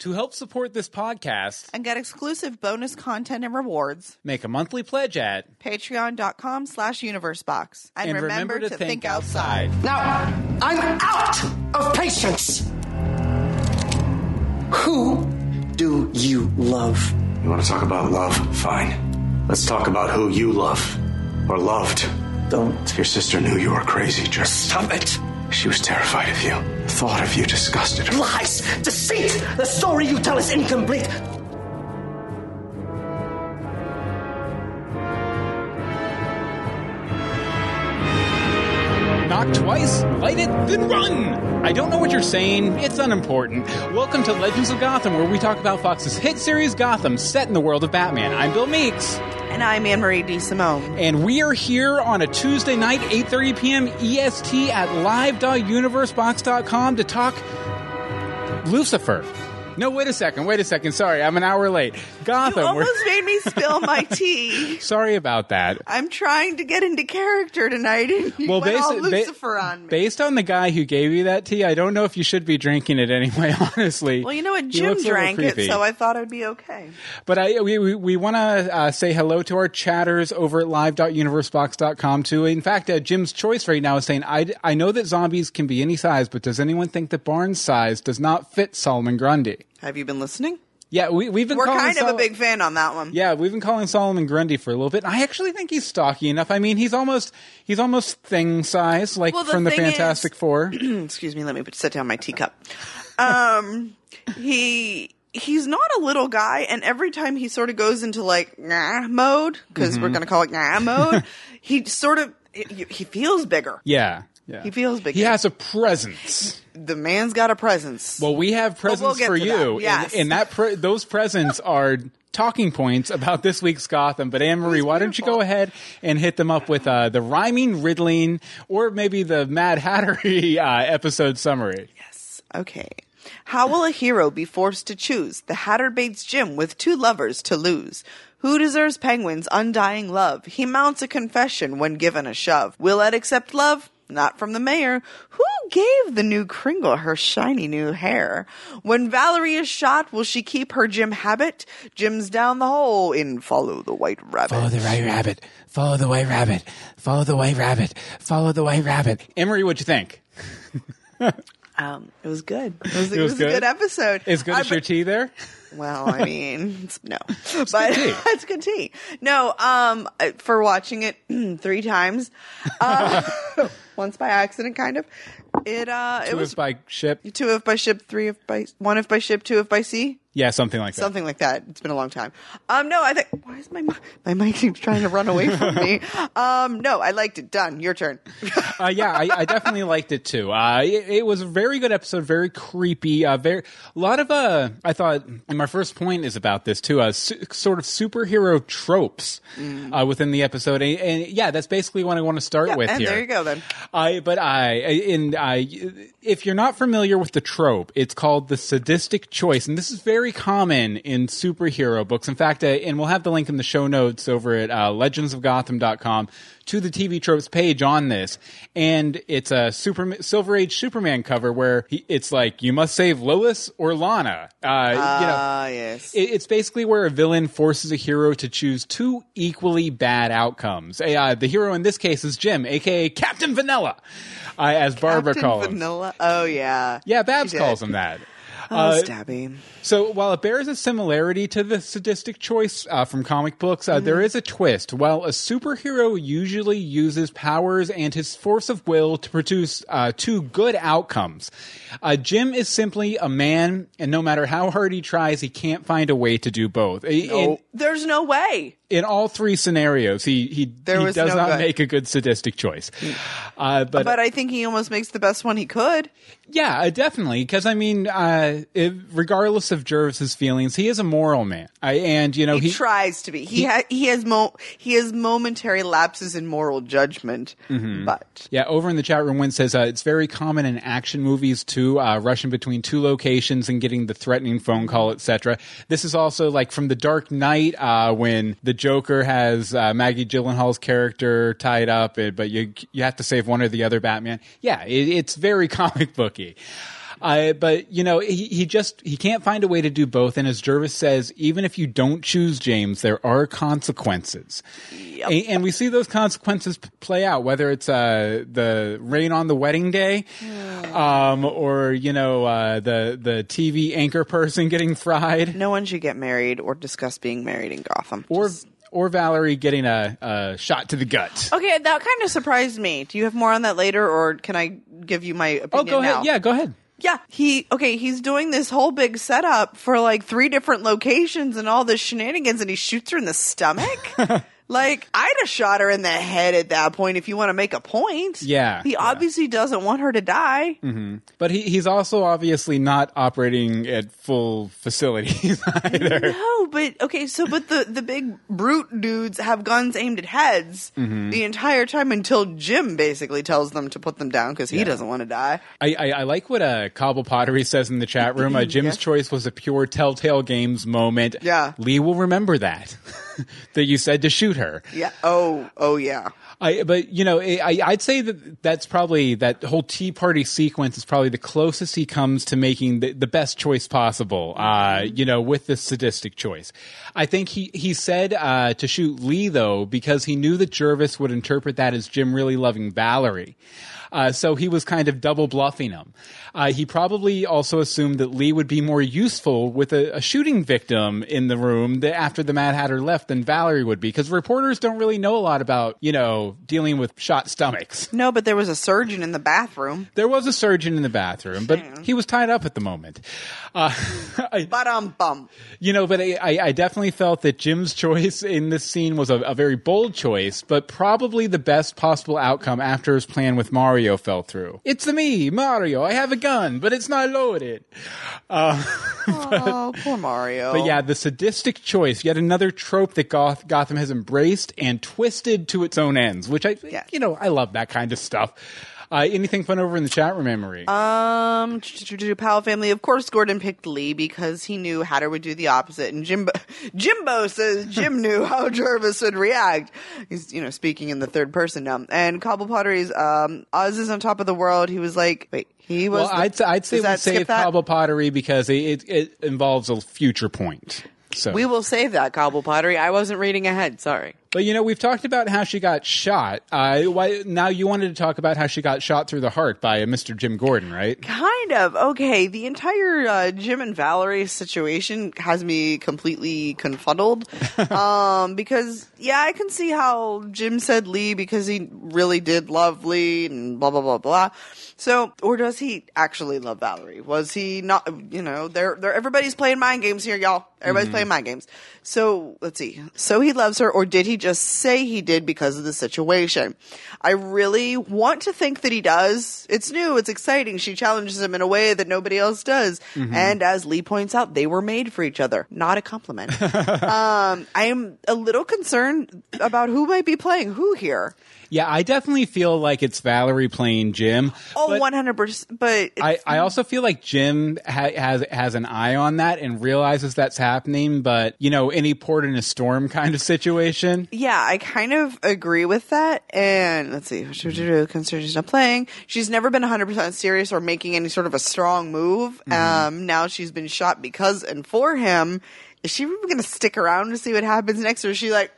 To help support this podcast, and get exclusive bonus content and rewards. make a monthly pledge at Patreon.com slash universebox. And, and remember, to, think, outside. Now, I'm out of patience. Who do you love? You want to talk about love? Fine. Let's talk about who you love or loved. Don't. Your sister knew you were crazy, Just Stop it. She was terrified of you. Thought of you disgusted her. Lies, deceit. The story you tell is incomplete. Knock twice, light it, then run! I don't know what you're saying, it's unimportant. Welcome to Legends of Gotham, where we talk about Fox's hit series Gotham, set in the world of Batman. I'm Bill Meeks, And I'm Anne Marie D. Simone. and we are here on a Tuesday night, 8.30 p.m. EST at live.universebox.com to talk Lucifer. No, wait a second, wait a second, sorry, I'm an hour late. Gotham, You we're- almost made me spill my tea. sorry about that. I'm trying to get into character tonight, Well, all basi- ba- on me. Based on the guy who gave you that tea, I don't know if you should be drinking it anyway. Honestly, well, you know what? Jim looks a little drank it, so I thought I'd be okay. But I we we, we want to uh, say hello to our chatters over at live.universebox.com too. In fact, uh, Jim's choice right now is saying, I, I know that zombies can be any size, but does anyone think that Barnes' size does not fit Solomon Grundy? Have you been listening? Yeah, we, we've been We're calling kind of Sol- a big fan on that one. Yeah, we've been calling Solomon Grundy for a little bit. I actually think he's stocky enough. I mean, he's almost he's almost thing size, like Well, the from the Fantastic is- Four. Excuse me. Let me put, set down my teacup. Um, he he's not a little guy, and every time he sort of goes into like nah mode, because Mm-hmm. we're gonna call it nah mode, he sort of he, he feels bigger. Yeah, yeah. He feels big. He has a presence. The man's got a presence. Well, we have we'll presents for you, that. Yes. and, and that pre- those presents are talking points about this week's Gotham. But Anne Marie, why don't you go ahead and hit them up with uh, the rhyming, riddling, or maybe the Mad Hattery uh, episode summary? Yes. Okay. How will a hero be forced to choose? The Hatter baits Jim with two lovers to lose. Who deserves Penguin's undying love? He mounts a confession when given a shove. Will Ed accept love? Not from the mayor. Who gave the new Kringle her shiny new hair? When Valerie is shot, will she keep her Jim habit? Jim's down the hole in Follow the White Rabbit. Follow the white rabbit. Follow the white rabbit. Follow the white rabbit. Follow the white rabbit. Emery, what'd you think? Um, it was good. It was, it was was a good? good episode. As good as your tea there? Well, I mean, it's- no, but tea. it's good tea. No, um, for watching it three times, uh, once by accident, kind of. It uh, it was if by ship. two if by ship, three if by one if by ship, two if by sea, Yeah, something like that. something like that. It's been a long time. Um, no, I think why is my my mic keeps trying to run away from me? Um, no, I liked it. Done. Your turn. uh, yeah, I, I definitely liked it too. Uh, it, it was a very good episode, very creepy. Uh, very a lot of uh, I thought. And my first point is about this too. Uh, su- sort of superhero tropes uh, within the episode, and, and yeah, that's basically what I want to start Yeah, with and here. there you go then. I but I in I if you're not familiar with the trope, it's called the sadistic choice, and this is very common in superhero books. In fact, uh, and we'll have the link in the show notes over at uh, legendsofgotham.com to the TV tropes page on this, and it's a super Silver Age Superman cover where he, it's like you must save Lois or Lana. Uh, you know, Ah, yes. it- it's basically where a villain forces a hero to choose two equally bad outcomes. Uh, the hero in this case is Jim, aka Captain Vanilla, uh, as Barbara Captain calls him. Vanilla. Oh yeah. Yeah, Babs calls him that. Oh, Uh, stabby. So while it bears a similarity to the sadistic choice uh, from comic books, uh, there is a twist. While a superhero usually uses powers and his force of will to produce uh, two good outcomes, uh, Jim is simply a man, and no matter how hard he tries, he can't find a way to do both. In, There's no way. In all three scenarios, he he, There he does no not good. make a good sadistic choice. Uh, but But I think he almost makes the best one he could. yeah, uh, definitely. Because I mean, uh, if, regardless of Jervis's feelings, he is a moral man, I, and you know He, he. tries to be. He ha- he has mo- he has momentary lapses in moral judgment, Mm-hmm. but yeah, over in the chat room, Win says uh, it's very common in action movies to uh, rushing between two locations and getting the threatening phone call, etc. This is also like from The Dark Knight uh, when the Joker has uh, Maggie Gyllenhaal's character tied up, but you you have to save one or the other Batman. Yeah, it, it's very comic booky. Uh, but you know, he, he just he can't find a way to do both. And as Jervis says, even if you don't choose James, there are consequences. And, and we see those consequences play out, whether it's uh, the rain on the wedding day, um, or you know, uh, the the TV anchor person getting fried, No one should get married or discuss being married in Gotham. or Just- or Valerie getting a, a shot to the gut. okay, that kind of surprised me. Do you have more on that later, or can I give you my opinion Oh, go now? ahead. Yeah, go ahead. Yeah, he okay. He's doing this whole big setup for like three different locations and all the shenanigans, and he shoots her in the stomach. like I'd have shot her in the head at that point if you want to make a point. Yeah, he yeah. obviously doesn't want her to die. But he, he's also obviously not operating at full facilities either. No, but okay, so but the the big brute dudes have guns aimed at heads Mm-hmm. the entire time until Jim basically tells them to put them down because he Yeah. doesn't want to die. I, I, I like what uh, Cobble Pottery says in the chat room. Uh, Jim's Yeah. choice was a pure Telltale Games moment. Yeah. Lee will remember that. that you said to shoot her. Yeah. Oh. Oh yeah. I, but you know, I, I'd say that that's probably that whole Tea Party sequence is probably the closest he comes to making the, the best choice possible. Uh, you know, with this sadistic choice, I think he he said uh, to shoot Lee though because he knew that Jervis would interpret that as Jim really loving Valerie. Uh, so he was kind of double bluffing him. Uh, he probably also assumed that Lee would be more useful with a, a shooting victim in the room after the Mad Hatter left than Valerie would be, because reporters don't really know a lot about, you know, dealing with shot stomachs. No, but there was a surgeon in the bathroom. There was a surgeon in the bathroom, but he was tied up at the moment. Uh, I, But um bum. you know, but I, I I definitely felt that Jim's choice in this scene was a, a very bold choice, but probably the best possible outcome after his plan with Mario fell through. It's me, Mario. I have a gun, but it's not loaded. oh, poor Mario. But yeah, the sadistic choice, yet another trope that Goth- Gotham has embraced and twisted to its own ends, which I, Yeah. you know, I love that kind of stuff. Uh, anything fun over in the chat room, Emery? Um, Powell family. Of course, Gordon picked Lee because he knew Hatter would do the opposite. And Jimbo, Jimbo says Jim knew how Jervis would react. He's, you know, speaking in the third person now. And Cobble Pottery's, um, Oz is on top of the world. He was like, wait, he was. well, the- I'd, I'd say we save? Cobble Pottery because it, it, it involves a future point. So We will save that Cobble Pottery. I wasn't reading ahead. Sorry. But you know, we've talked about how she got shot. Uh, why, now you wanted to talk about how she got shot through the heart by Mr. Jim Gordon, right? Kind of. Okay. The entire uh, Jim and Valerie situation has me completely confuddled. um, because, yeah, I can see how Jim said Lee because he really did love Lee and blah, blah, blah, blah. So, or does he actually love Valerie? Was he not, you know, they're, they're, everybody's playing mind games here, y'all. Everybody's playing mind games. So, let's see. So he loves her, or did he just say he did because of the situation? I really want to think that he does. It's new, it's exciting. She challenges him in a way that nobody else does. And as Lee points out, they were made for each other. Not a compliment. um, I'm a little concerned about who might be playing who here. Yeah, I definitely feel like it's Valerie playing Jim. Oh, but 100%. But I, I also feel like Jim ha- has has an eye on that and realizes that's happening, but you know, any port in a storm kind of situation. Yeah, I kind of agree with that. And let's see, consider she's not playing. She's never been 100% serious or making any sort of a strong move. Um, now she's been shot because and for him. Is she going to stick around to see what happens next? Or is she like,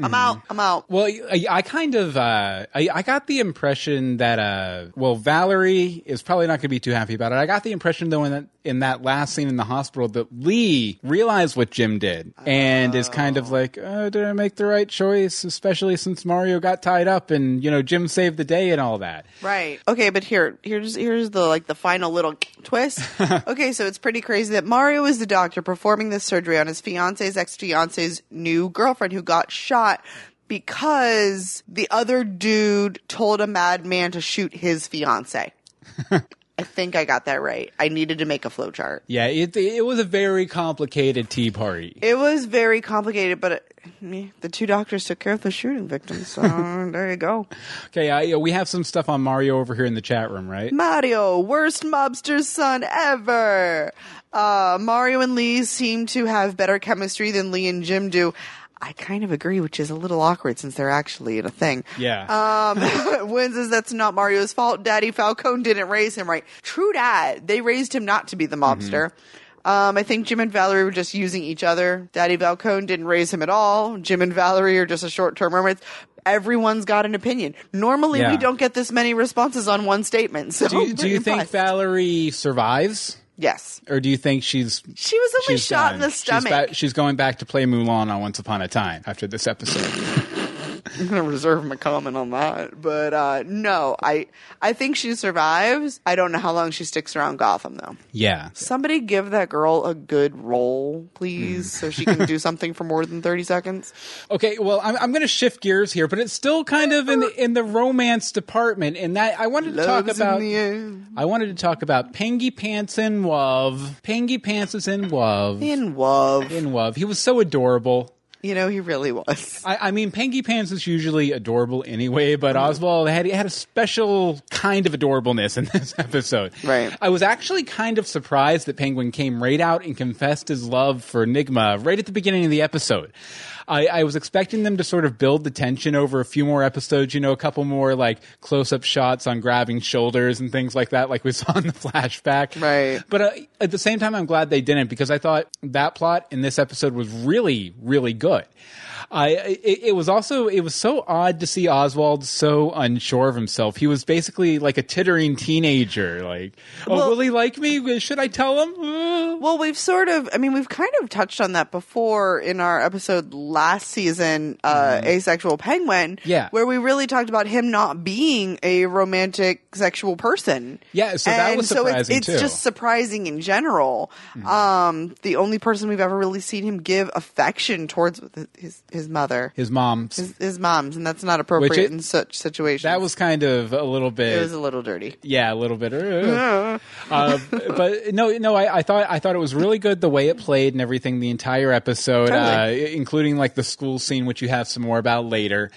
I'm out, I'm out? Well, I, I kind of uh, I, I got the impression that uh, well, Valerie is probably not going to be too happy about it. I got the impression though in that in that last scene in the hospital that Lee realized what Jim did and is kind of like, oh, did I make the right choice? Especially since Mario got tied up and you know Jim saved the day and all that. Right. Okay, but here, here's here's the like the final little twist. okay, so it's pretty crazy that Mario is the doctor performing this surgery on his fiance's ex fiance's new girlfriend who got shot because the other dude told a madman to shoot his fiance. I think I got that right. I needed to make a flowchart. Yeah, it it was a very complicated tea party. It was very complicated, but it, me- the two doctors took care of the shooting victims. So there you go. Okay, uh, yeah, we have some stuff on Mario over here in the chat room, right? Mario, worst mobster's son ever. Uh, Mario and Lee seem to have better chemistry than Lee and Jim do. I kind of agree, which is a little awkward since they're actually in a thing. Yeah. Um, says that's not Mario's fault. Daddy Falcone didn't raise him right. True dad. They raised him not to be the mobster. Um, I think Jim and Valerie were just using each other. Daddy Falcone didn't raise him at all. Jim and Valerie are just a short term roommates. Everyone's got an opinion. Normally, Yeah. we don't get this many responses on one statement. So, do do you think. Valerie survives? Yes. Or do you think she's She was only shot done? in the She's stomach. ba- She's, going back to play Mulan on Once Upon a Time after this episode. I'm gonna reserve my comment on that. But uh, no, I I think she survives. I don't know how long she sticks around Gotham though. yeah. Somebody give that girl a good role, please, so she can do something for more than thirty seconds. Okay, well, I'm, I'm going to shift gears here, but it's still kind of in the, in the romance department, and that I wanted to talk about. I wanted to talk about Pengy Pants in Love. Pengy Pants is in Love. In love, In Love. He was so adorable. You know he really was. I, I mean, Pengy Pants is usually adorable anyway, but mm. Oswald had had a special kind of adorableness in this episode. Right. I was actually kind of surprised that Penguin came right out and confessed his love for Nygma right at the beginning of the episode. I, I was expecting them to sort of build the tension over a few more episodes, you know, a couple more like close up shots on grabbing shoulders and things like that, like we saw in the flashback. Right. But uh, at the same time, I'm glad they didn't because I thought that plot in this episode was really, really good. I it, it was also it was so odd to see Oswald so unsure of himself. He was basically like a tittering teenager. Like, oh, Well- will he like me? Should I tell him? Well, we've sort of, I mean, we've kind of touched on that before in our episode last season, uh, Asexual Penguin. Yeah. Where we really talked about him not being a romantic sexual person. Yeah, so that and was so surprising, it's, too. it's just surprising in general. Um, the only person we've ever really seen him give affection towards his, his mother. His mom's. His, his mom's, and that's not appropriate it- in such situations. that was kind of a little bit. it was a little dirty. Yeah, a little bit. Uh, uh, but no, no, I, I thought I thought it was really good the way it played and everything. The entire episode, Totally. uh, including like the school scene, which you have some more about later.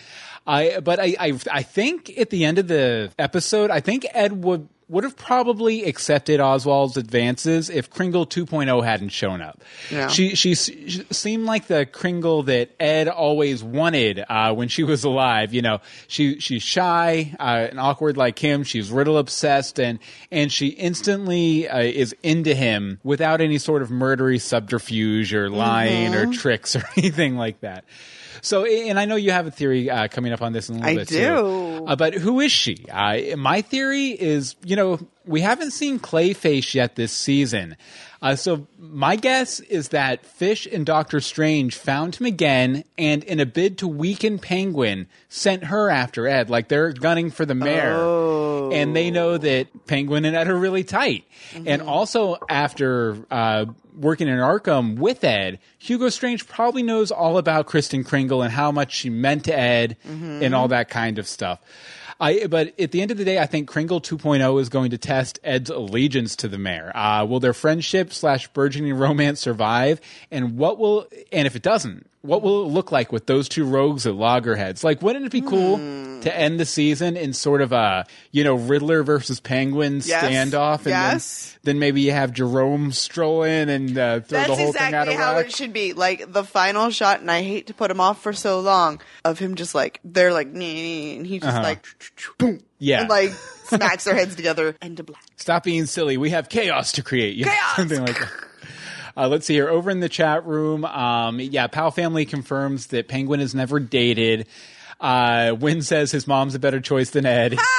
I, but I, I, I think at the end of the episode, I think Ed would would have probably accepted Oswald's advances if Kringle 2.0 hadn't shown up. Yeah. She, she she seemed like the Kringle that Ed always wanted uh, when she was alive. You know, she she's shy uh, and awkward like him. She's riddle obsessed, and and she instantly uh, is into him without any sort of murdery subterfuge or lying or tricks or anything like that. So, and I know you have a theory uh, coming up on this in a little I bit do. too. Uh, but who is she? Uh, my theory is, you know, we haven't seen Clayface yet this season. Uh, so my guess is that Fish and Doctor Strange found him again, and in a bid to weaken Penguin, sent her after Ed. Like they're gunning for the mayor, and they know that Penguin and Ed are really tight. And also after uh, working in Arkham with Ed, Hugo Strange probably knows all about Kristen Kringle and how much she meant to Ed and all that kind of stuff. I, but at the end of the day, I think Kringle 2.0 is going to test Ed's allegiance to the mayor. Uh, will their friendship slash burgeoning romance survive? And what will, and if it doesn't, what will it look like with those two rogues at loggerheads? Like, wouldn't it be cool to end the season in sort of a, you know, Riddler versus Penguin Yes. standoff? And Yes. then, then maybe you have Jerome stroll in and uh, throw That's the whole thing out exactly of how whack. it should be. Like the final shot, and I hate to put him off for so long, of him just like they're like, "Nee," and he just like, boom, Uh-huh. Yeah. and like smacks their heads together and to black. Stop being silly. We have chaos to create. Chaos! Something like that. Uh, let's see here. Over in the chat room, um, yeah, Pal Family confirms that Penguin has never dated. Uh, Win says his mom's a better choice than Ed.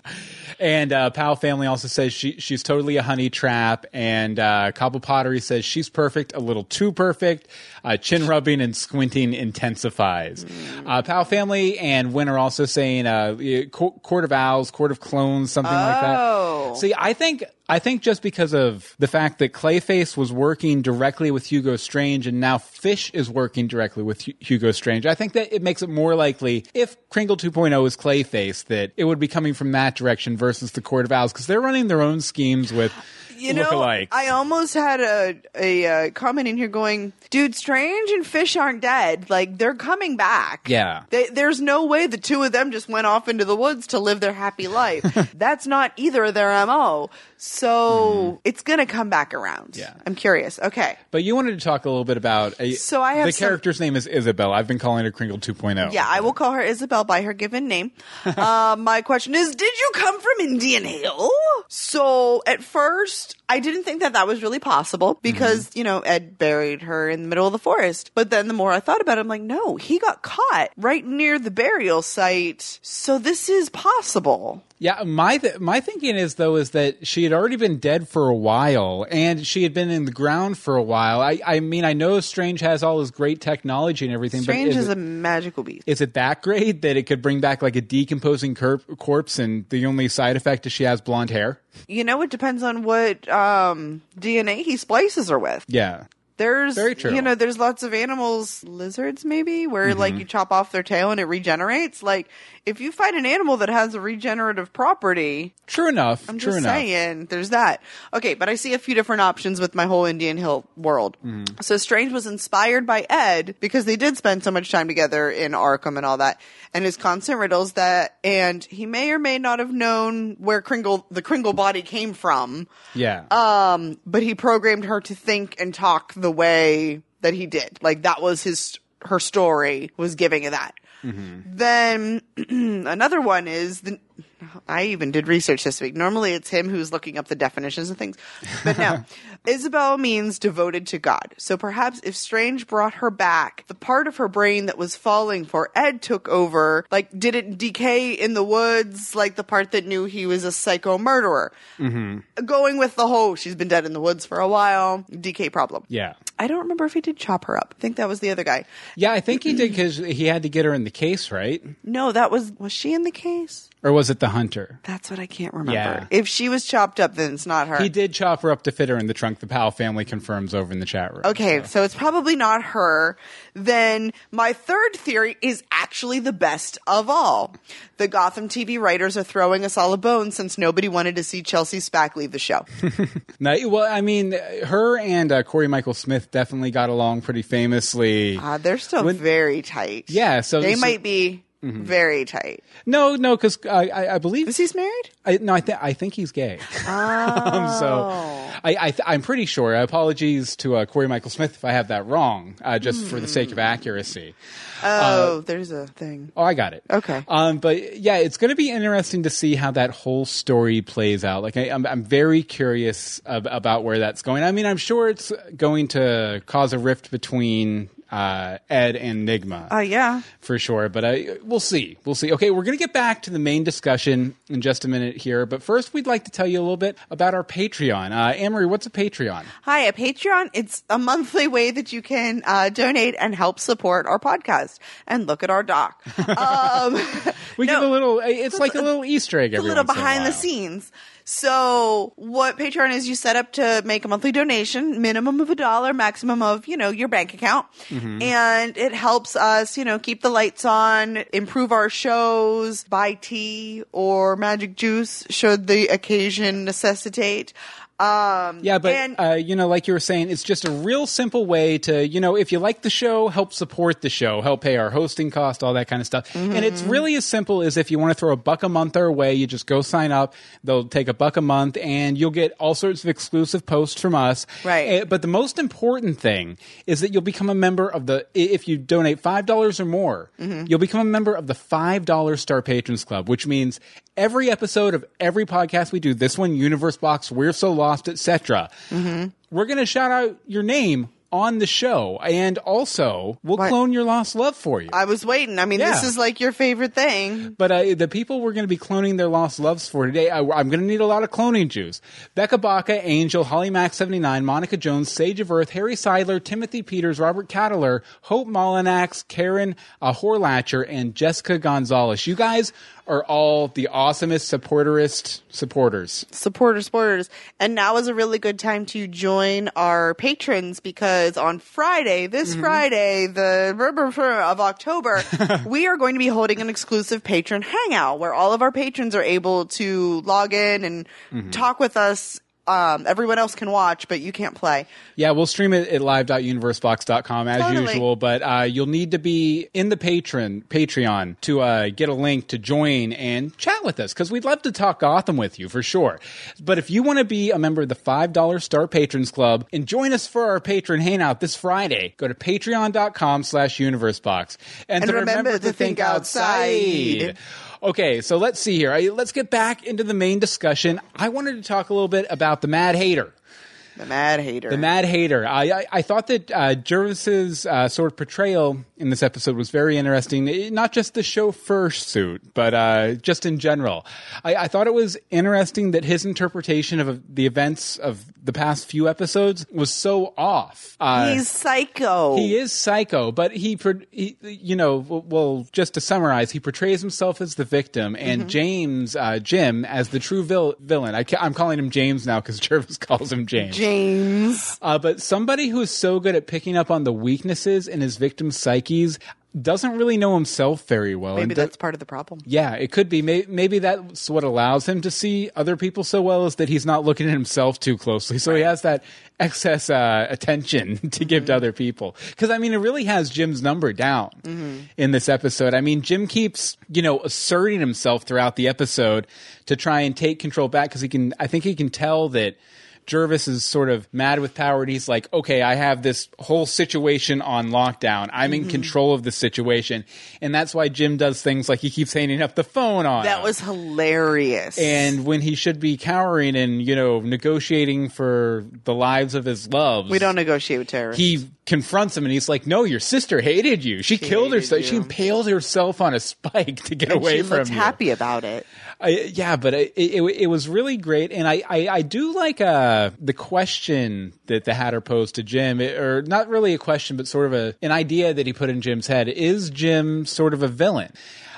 and uh, Pal Family also says she she's totally a honey trap. And uh, Cobble Pottery says she's perfect, a little too perfect. Uh, chin rubbing and squinting intensifies. Uh, Pal Family and Win are also saying uh, Court of Owls, Court of Clones, something like that. Oh. See, I think I think just because of the fact that Clayface was working directly with Hugo Strange and now Fish is working directly with Hu- Hugo Strange, I think that it makes it more likely if Kringle 2.0 is Clayface that it would be coming from that direction versus the Court of Owls because they're running their own schemes with You know, lookalikes. I almost had a a uh, comment in here going, "Dude, Strange and Fish aren't dead. Like they're coming back. Yeah. They, there's no way the two of them just went off into the woods to live their happy life. That's not either of their mo. So it's gonna come back around. Yeah. I'm curious. Okay. But you wanted to talk a little bit about a, So I have the some- character's name is Isabel. I've been calling her Kringle 2.0. Yeah, I will call her Isabel by her given name. uh, my question is, did you come from Indian Hill? So at first, I didn't think that that was really possible because, Mm-hmm. you know, Ed buried her in the middle of the forest. But then the more I thought about it, I'm like, no, he got caught right near the burial site. So this is possible. Yeah, my th- my thinking is though is that she had already been dead for a while, and she had been in the ground for a while. I I mean I know Strange has all this great technology and everything, Strange but is is, a it, magical beast. is it that great that it could bring back like a decomposing cor- corpse, and the only side effect is she has blonde hair? You know, it depends on what um, DNA he splices her with. Yeah, There's, Very true. you know, there's lots of animals, lizards maybe, where like you chop off their tail and it regenerates. Like, if you find an animal that has a regenerative property, true enough. I'm true just enough. saying, there's that. Okay, but I see a few different options with my whole Indian Hill world. Mm-hmm. So Strange was inspired by Ed because they did spend so much time together in Arkham and all that, and his constant riddles that, and he may or may not have known where Kringle, the Kringle body came from. Yeah. Um, but he programmed her to think and talk the way that he did. Like that was his her story was giving it that. Then another one is the. I even did research this week. Normally it's him who's looking up the definitions of things, but now Isabel means devoted to God. So perhaps if Strange brought her back, the part of her brain that was falling for Ed took over. Like, did it decay in the woods? Like the part that knew he was a psycho murderer. Mm-hmm. Going with the whole she's been dead in the woods for a while, decay problem. yeah. I don't remember if he did chop her up. I think that was the other guy. Yeah, I think he did because he had to get her in the case, right? No, that was was she in the case? Or was it the hunter? That's what I can't remember. Yeah. If she was chopped up, then it's not her. He did chop her up to fit her in the trunk. The Powell family confirms over in the chat room. Okay, so it's probably not her. Then my third theory is actually the best of all. The Gotham TV writers are throwing us all a bone since nobody wanted to see Chelsea Spack leave the show. No, well, I mean, her and uh, Corey Michael Smith definitely got along pretty famously. Uh, they're still When- very tight. Yeah, so- they so- might be very tight. no, no, because I, I, I believe Is he married? I, no, I think I think he's gay. Um, so I, I th- I'm pretty sure. Apologies to uh, Corey Michael Smith if I have that wrong, uh, just for the sake of accuracy. Oh, there's a thing. Oh, I got it. Okay. Um, but yeah, it's going to be interesting to see how that whole story plays out. Like, I, I'm, I'm very curious ab- about where that's going. I mean, I'm sure it's going to cause a rift between uh, Ed and Nygma. Uh, yeah. for sure. But uh, we'll see. We'll see. Okay, we're going to get back to the main discussion in just a minute here. But first, we'd like to tell you a little bit about our Patreon. Uh, Amory, what's a Patreon? Hi, a Patreon. It's a monthly way that you can uh, donate and help support our podcast. And look at our doc. Um, We No. give a little. It's like a little Easter egg. a Every little a behind the scenes. So, what Patreon is, you set up to make a monthly donation, minimum of a dollar, maximum of, you know, your bank account. Mm-hmm. And it helps us, you know, keep the lights on, improve our shows, buy tea or magic juice should the occasion necessitate. Um, Yeah, but and- uh, you know, like you were saying, it's just a real simple way to, you know, if you like the show, help support the show, help pay our hosting cost, all that kind of stuff. And Mm-hmm. it's really as simple as if you want to throw a buck a month our way, you just go sign up. They'll take a buck a month, and you'll get all sorts of exclusive posts from us. Right. Eh, But the most important thing is that you'll become a member of the. If you donate five dollars or more, Mm-hmm. you'll become a member of the five dollar Star Patrons Club, which means every episode of every podcast we do, this one, Universe Box, We're So Lost, etc. Mm-hmm. We're going to shout out your name on the show, and also we'll What? clone your lost love for you. I was waiting. I mean, this is like your favorite thing. But uh, the people we're going to be cloning their lost loves for today, I, am going to need a lot of cloning juice. Becca Baca, Angel, Holly Max 79, Monica Jones, Sage of Earth, Harry Seidler, Timothy Peters, Robert Cattler, Hope Molinax, Karen uh, Horlatcher, and Jessica Gonzalez. You guys are all the awesomest, supporterist supporters. supporters, supporters. And now is a really good time to join our patrons because on Friday, this mm-hmm. Friday, the of October, we are going to be holding an exclusive patron hangout where all of our patrons are able to log in and mm-hmm. talk with us um, everyone else can watch, but you can't play. Yeah, we'll stream it at live.universebox.com as Totally. usual, but uh, you'll need to be in the patron Patreon to uh, get a link to join and chat with us because we'd love to talk Gotham with you for sure. But if you want to be a member of the $5 Star Patrons Club and join us for our patron hangout this Friday, go to patreon.com slash universebox. And, And to remember to think outside. Okay, so let's see here. Let's get back into the main discussion. I wanted to talk a little bit about the Mad Hater. The Mad Hater. The Mad Hater. I, I, I thought that uh, Jervis's uh, sort of portrayal in this episode was very interesting. Eh, Not just the chauffeur suit, but uh, just in general. I, I thought it was interesting that his interpretation of the events of the past few episodes was so off. Uh, He's psycho. he is psycho, but he, he, you know, well, just to summarize, he portrays himself as the victim and James, uh, Jim, as the true vil- villain. I ca- I'm calling him James now because Jervis calls him James. James. Uh, but somebody who's so good at picking up on the weaknesses in his victim's psyches doesn't really know himself very well. Maybe and do- that's part of the problem. yeah, it could be. Maybe, maybe that's what allows him to see other people so well is that he's not looking at himself too closely. So he has that excess uh, attention to give to other people. Because I mean, it really has Jim's number down in this episode. I mean, Jim keeps you know asserting himself throughout the episode to try and take control back because he can. I think he can tell that. Jervis is sort of mad with power, and he's like, "Okay, I have this whole situation on lockdown. I'm Mm-hmm. in control of the situation," and that's why Jim does things like he keeps hanging up the phone on. That him. was hilarious. and when he should be cowering and you know negotiating for the lives of his loves, we don't negotiate with terrorists. He confronts him and he's like, "No, your sister hated you. She, killed hated herself. She impaled herself on a spike to get and away she from looked you." happy about it. I, yeah, but it, it it was really great, and I I, I do like uh the question that the Hatter posed to Jim, it- or not really a question, but sort of a an idea that he put in Jim's head. Is Jim sort of a villain?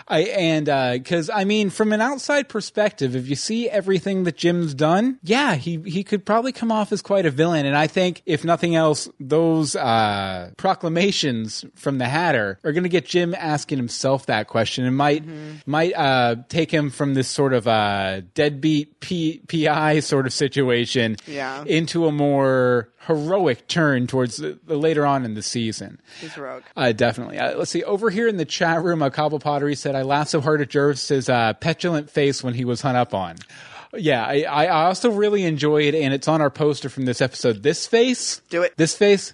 I and because I mean, from an outside perspective, if you see everything that Jim's done, yeah, he he could probably come off as quite a villain. And I think, if nothing else, those uh, proclamations from the Hatter are going to get Jim asking himself that question, and might might uh, take him from this sort of uh, deadbeat P- PI sort of situation Yeah. into a more heroic turn towards the, the later on in the season. He's rogue. Uh, definitely. Uh, let's see. Over here in the chat room, a Cobble Pottery said, I laughed so hard at Jervis's uh, petulant face when he was hung up on. Yeah, I, I also really enjoyed, and it's on our poster from this episode. This face, Do it. This face,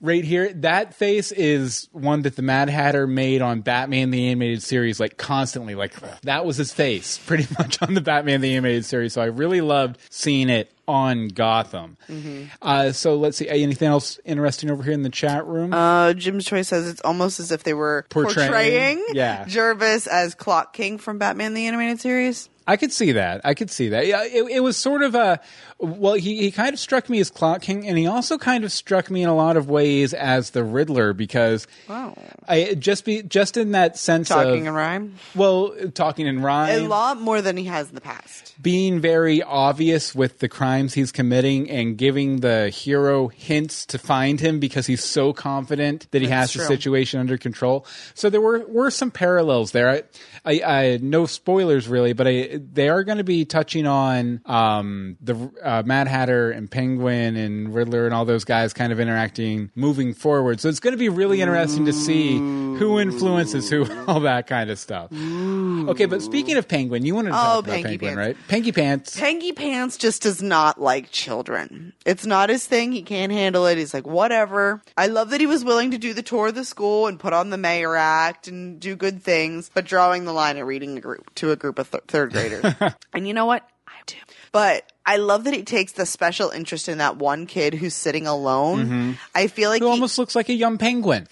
right here. That face is one that the Mad Hatter made on Batman the Animated Series, like constantly. Like that was his face, pretty much on the Batman the Animated Series. So I really loved seeing it on Gotham. Mm-hmm. Uh, so let's see. Anything else interesting over here in the chat room? Uh, Jim's Choice says it's almost as if they were Portraying- portraying, yeah. Jervis as Clock King from Batman the Animated Series. I could see that. I could see that. Yeah, it, it was sort of a. Well, he, he kind of struck me as Clock King, and he also kind of struck me in a lot of ways as the Riddler because Wow. I just be just in that sense Talking of in rhyme. well, talking in rhyme A lot more than he has in the past. being very obvious with the crimes he's committing, and giving the hero hints to find him because he's so confident that he That's has the situation under control. So there were were some parallels there. I, I, I no spoilers really, but I, they are going to be touching on um, the uh, Mad Hatter and Penguin and Riddler and all those guys kind of interacting moving forward. So it's going to be really interesting to see who influences who, all that kind of stuff. Okay, but speaking of Penguin, you wanted to talk Oh, about Penguin, Pants. right? Panky Pants. Tangy Pants just does not like children. It's not his thing. He can't handle it. He's like, whatever. I love that he was willing to do the tour of the school and put on the mayor act and do good things, but drawing the line at reading a group to a group of th- third graders. and you know what? I do. But I love that he takes the special interest in that one kid who's sitting alone. I feel like Who he- almost looks like a young penguin.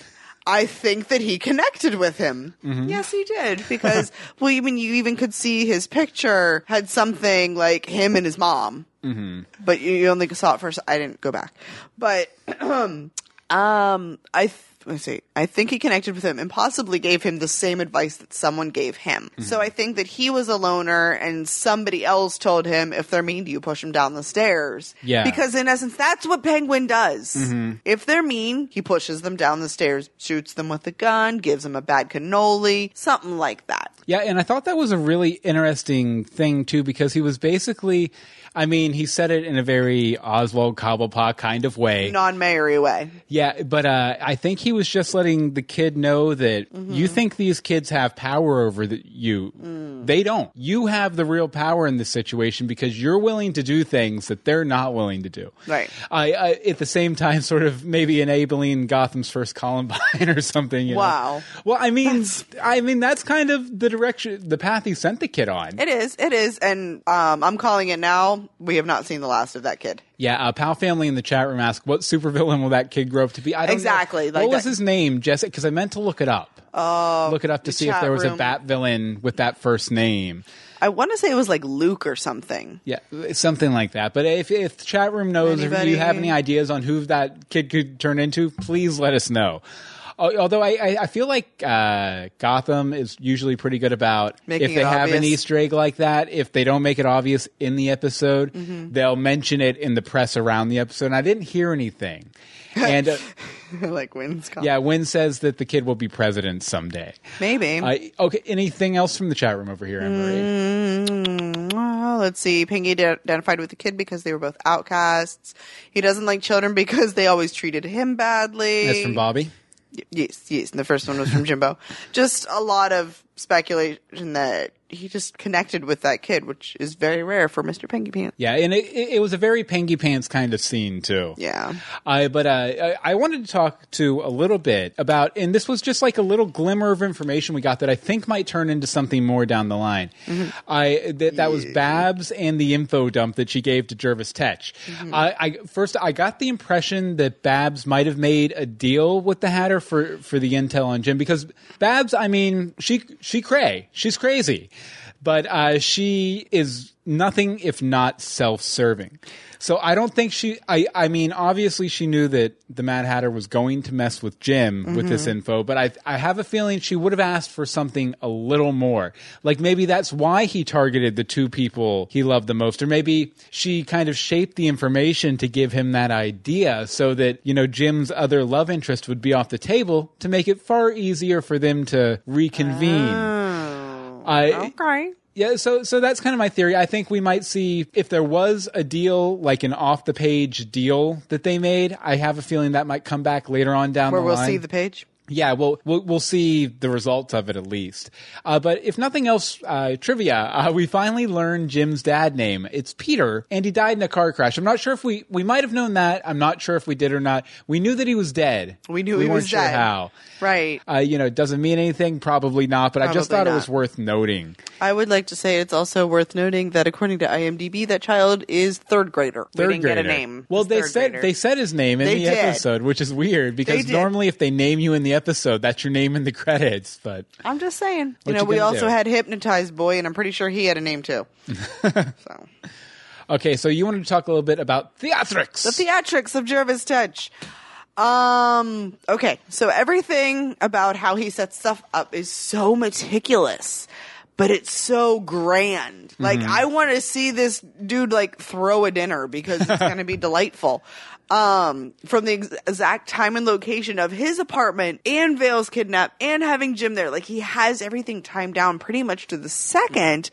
I think that he connected with him. Mm-hmm. Yes, he did. Because, well, I mean, you even could see his picture had something like him and his mom. Mm-hmm. But you, you only saw it first. I didn't go back. But, um, I, th- let's see. I think he connected with him and possibly gave him the same advice that someone gave him. Mm-hmm. So I think that he was a loner and somebody else told him, if they're mean to you, push them down the stairs. Yeah. Mm-hmm. Because in essence, that's what Penguin does. If they're mean, he pushes them down the stairs, shoots them with a gun, gives them a bad cannoli, something like that. Yeah, and I thought that was a really interesting thing too, because he was basically, I mean, he said it in a very Oswald Cobblepot kind of way. Non-Mayery way. Yeah, but uh, I think he was just letting the kid know that Mm-hmm. you think these kids have power over the, you. Mm. They don't. You have the real power in this situation because you're willing to do things that they're not willing to do. Right. I, I at the same time, sort of maybe enabling Gotham's first Columbine or something. You know? Wow. Well, I mean, I mean that's kind of the direction, the path he sent the kid on. It is. It is. And um, I'm calling it now. We have not seen the last of that kid. Yeah, uh, Pal Family in the chat room asked, "What supervillain will that kid grow up to be?" I don't Exactly, Know. like what was that- his name, Jessica? Because I meant to look it up. Oh, look it up to see if there was a. Bat villain with that first name. I want to say it was like Luke or something. Yeah, something like that. But if if the chat room knows, if you have any ideas on who that kid could turn into, please let us know. Al- Although I, I, I feel like uh, Gotham is usually pretty good about Making if they have an. Easter egg like that, if they don't make it obvious in the episode, Mm-hmm. they'll mention it in the press around the episode. And I didn't hear anything. And uh, like Wynn's yeah, Wynn says that the kid will be president someday. Maybe. Uh, okay, anything else from the chat room over here, Marie? Mm, well, let's see. Pinky de- identified with the kid because they were both outcasts. He doesn't like children because they always treated him badly. That's from Bobby. Yes, yes. And the first one was from Jimbo. just a lot of speculation that he just connected with that kid, which is very rare for Mr. Pinky Pants. Yeah, and it, it was a very Pengy Pants kind of scene too. Yeah. I but uh, I, I wanted to talk to a little bit about, and this was just like a little glimmer of information we got that I think might turn into something more down the line. I that that was Babs and the info dump that she gave to Jervis Tetch. I, I first I got the impression that Babs might have made a deal with the Hatter for for the intel on Jim because Babs, I mean, she she cray, she's crazy, but uh, she is nothing if not self-serving. So I don't think she. I. I mean, obviously, she knew that the Mad Hatter was going to mess with Jim with this mm-hmm. info, but I. I have a feeling she would have asked for something a little more. Like maybe that's why he targeted the two people he loved the most, or maybe she kind of shaped the information to give him that idea, so that you know Jim's other love interest would be off the table to make it far easier for them to reconvene. Oh, I. Okay. Yeah, so so that's kind of my theory. I think we might see if there was a deal, like an off the page deal that they made. I have a feeling that might come back later on down Where the line. Where we'll see the page. Yeah, we'll, we'll we'll see the results of it at least. Uh, but if nothing else, uh, trivia: uh, we finally learned Jim's dad name. It's Peter, and he died in a car crash. I'm not sure if we we might have known that. I'm not sure if we did or not. We knew that he was dead. We knew we he weren't was sure dead. how. Right. Uh, you know, it doesn't mean anything. Probably not. But I just Probably thought it was worth noting. I would like to say it's also worth noting that according to IMDb, that child is third grader. Third we didn't grader. get a name. Well, they said grader. they said his name in They the did. episode, which is weird because normally if they name you in the episode, that's your name in the credits. But I'm just saying. You know, you we also do? had Hypnotized Boy, and I'm pretty sure he had a name too. so okay, so you wanted to talk a little bit about theatrics. the theatrics of Jervis Tetch. Um. Okay. So everything about how he sets stuff up is so meticulous, but it's so grand. Like I want to see this dude like throw a dinner because it's going to be delightful. Um, from the ex- exact time and location of his apartment and Vale's kidnap and having Jim there, like he has everything timed down pretty much to the 2nd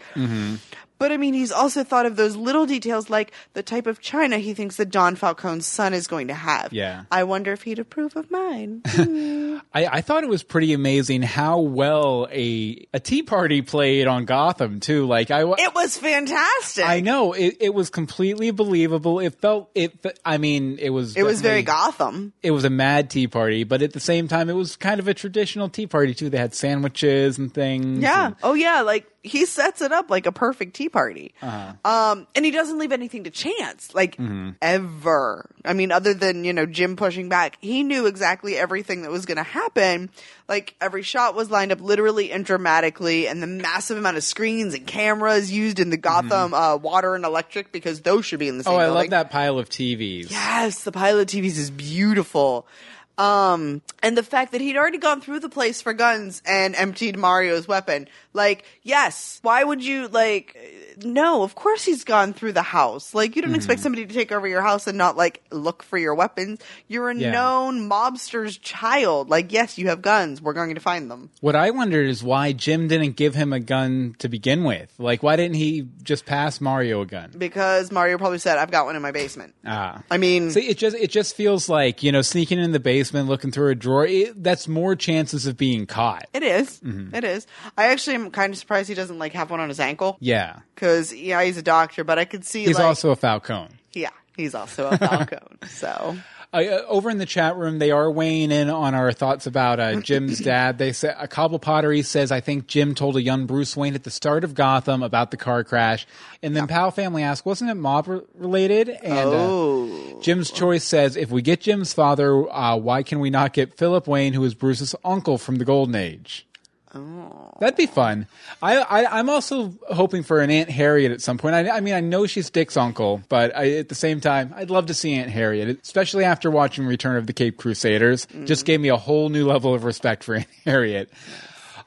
But I mean, he's also thought of those little details like the type of china he thinks that Don Falcone's son is going to have. Yeah. I wonder if he'd approve of mine. Hmm. I, I thought it was pretty amazing how well a a Tea Party played on Gotham too. Like I, it was fantastic. I know it, it was completely believable. It felt it. I mean, it was it was very Gotham. it was a mad tea party, but at the same time, it was kind of a traditional tea party too. They had sandwiches and things. Yeah. and- Oh, yeah. Like he sets it up like a perfect tea party. Uh-huh. Um, and he doesn't leave anything to chance, like Mm-hmm. ever. I mean, other than you know Jim pushing back, he knew exactly everything that was going to happen. Like every shot was lined up literally and dramatically, and the massive amount of screens and cameras used in the Gotham uh, water and electric because those should be in the same. Mm-hmm. Oh, I building. love that pile of TVs. Yes, the pile of TVs is beautiful. Um, and the fact that he'd already gone through the place for guns and emptied Mario's weapon. Like, yes, why would you, like, no, of course he's gone through the house. Like, you don't expect somebody to take over your house and not, like, look for your weapons. You're a Yeah. known mobster's child. Like, yes, you have guns. We're going to find them. What I wondered is why Jim didn't give him a gun to begin with. Like, why didn't he just pass Mario a gun? Because Mario probably said, I've got one in my basement. Ah. I mean, See, it just it just feels like you know sneaking in the basement, looking through a drawer. It, that's more chances of being caught. it is. Mm-hmm. It is. I actually am kind of surprised he doesn't, like, have one on his ankle. Yeah, Because, yeah, he's a doctor, but I could see, he's like, also a Falcone. yeah, he's also a Falcone. so. Uh, uh, over in the chat room, they are weighing in on our thoughts about uh, Jim's dad. They say a Cobble Pottery says, "I think Jim told a young Bruce Wayne at the start of Gotham about the car crash." And then Pal Family asks, "Wasn't it mob re- related?" And Oh. uh, Jim's Choice says, "If we get Jim's father, uh, why can we not get Philip Wayne, who is Bruce's uncle from the Golden Age?" That'd be fun. I, I I'm also hoping for an Aunt Harriet at some point. I, I mean, I know she's Dick's uncle, but I, at the same time, I'd love to see Aunt Harriet, especially after watching Return of the Caped Crusaders. Just gave me a whole new level of respect for Aunt Harriet.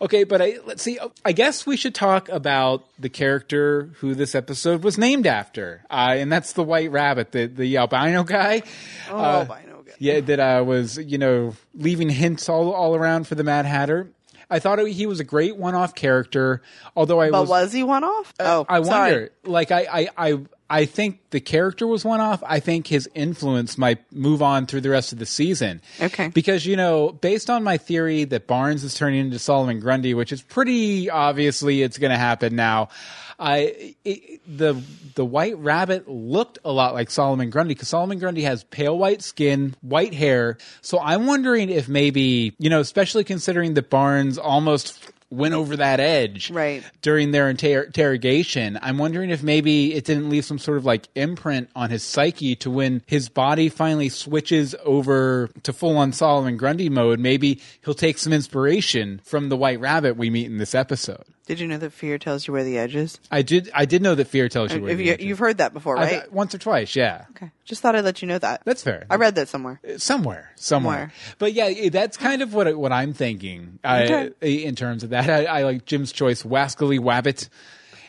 Okay, but I, let's see. I guess we should talk about the character who this episode was named after, uh, and that's the White Rabbit, the the albino guy. Oh, Uh, know. good. yeah, that uh, was you know leaving hints all all around for the Mad Hatter. I thought he was a great one-off character, although I But was, was he one off? Uh, oh, I sorry. wonder. Like I, I, I, I think the character was one off. I think his influence might move on through the rest of the season. Okay. Because you know, based on my theory that Barnes is turning into Solomon Grundy, which is pretty obviously it's going to happen now. I it, the the White Rabbit looked a lot like Solomon Grundy because Solomon Grundy has pale white skin, white hair. So I'm wondering if maybe you know, especially considering that Barnes almost went over that edge Right. during their inter- interrogation. I'm wondering if maybe it didn't leave some sort of like imprint on his psyche to when his body finally switches over to full on Solomon Grundy mode. Maybe he'll take some inspiration from the White Rabbit we meet in this episode. Did you know that fear tells you where the edge is? I did. I did know that fear tells you. where If the you, edge is. you've heard that before, I've- right? once or twice, yeah. okay. Just thought I'd let you know that. That's fair. I read that somewhere. somewhere, somewhere. Somewhere. But yeah, i- that's kind of what what I'm thinking uh, Okay. in terms of that. I, I like Jim's choice, Wascally Wabbit.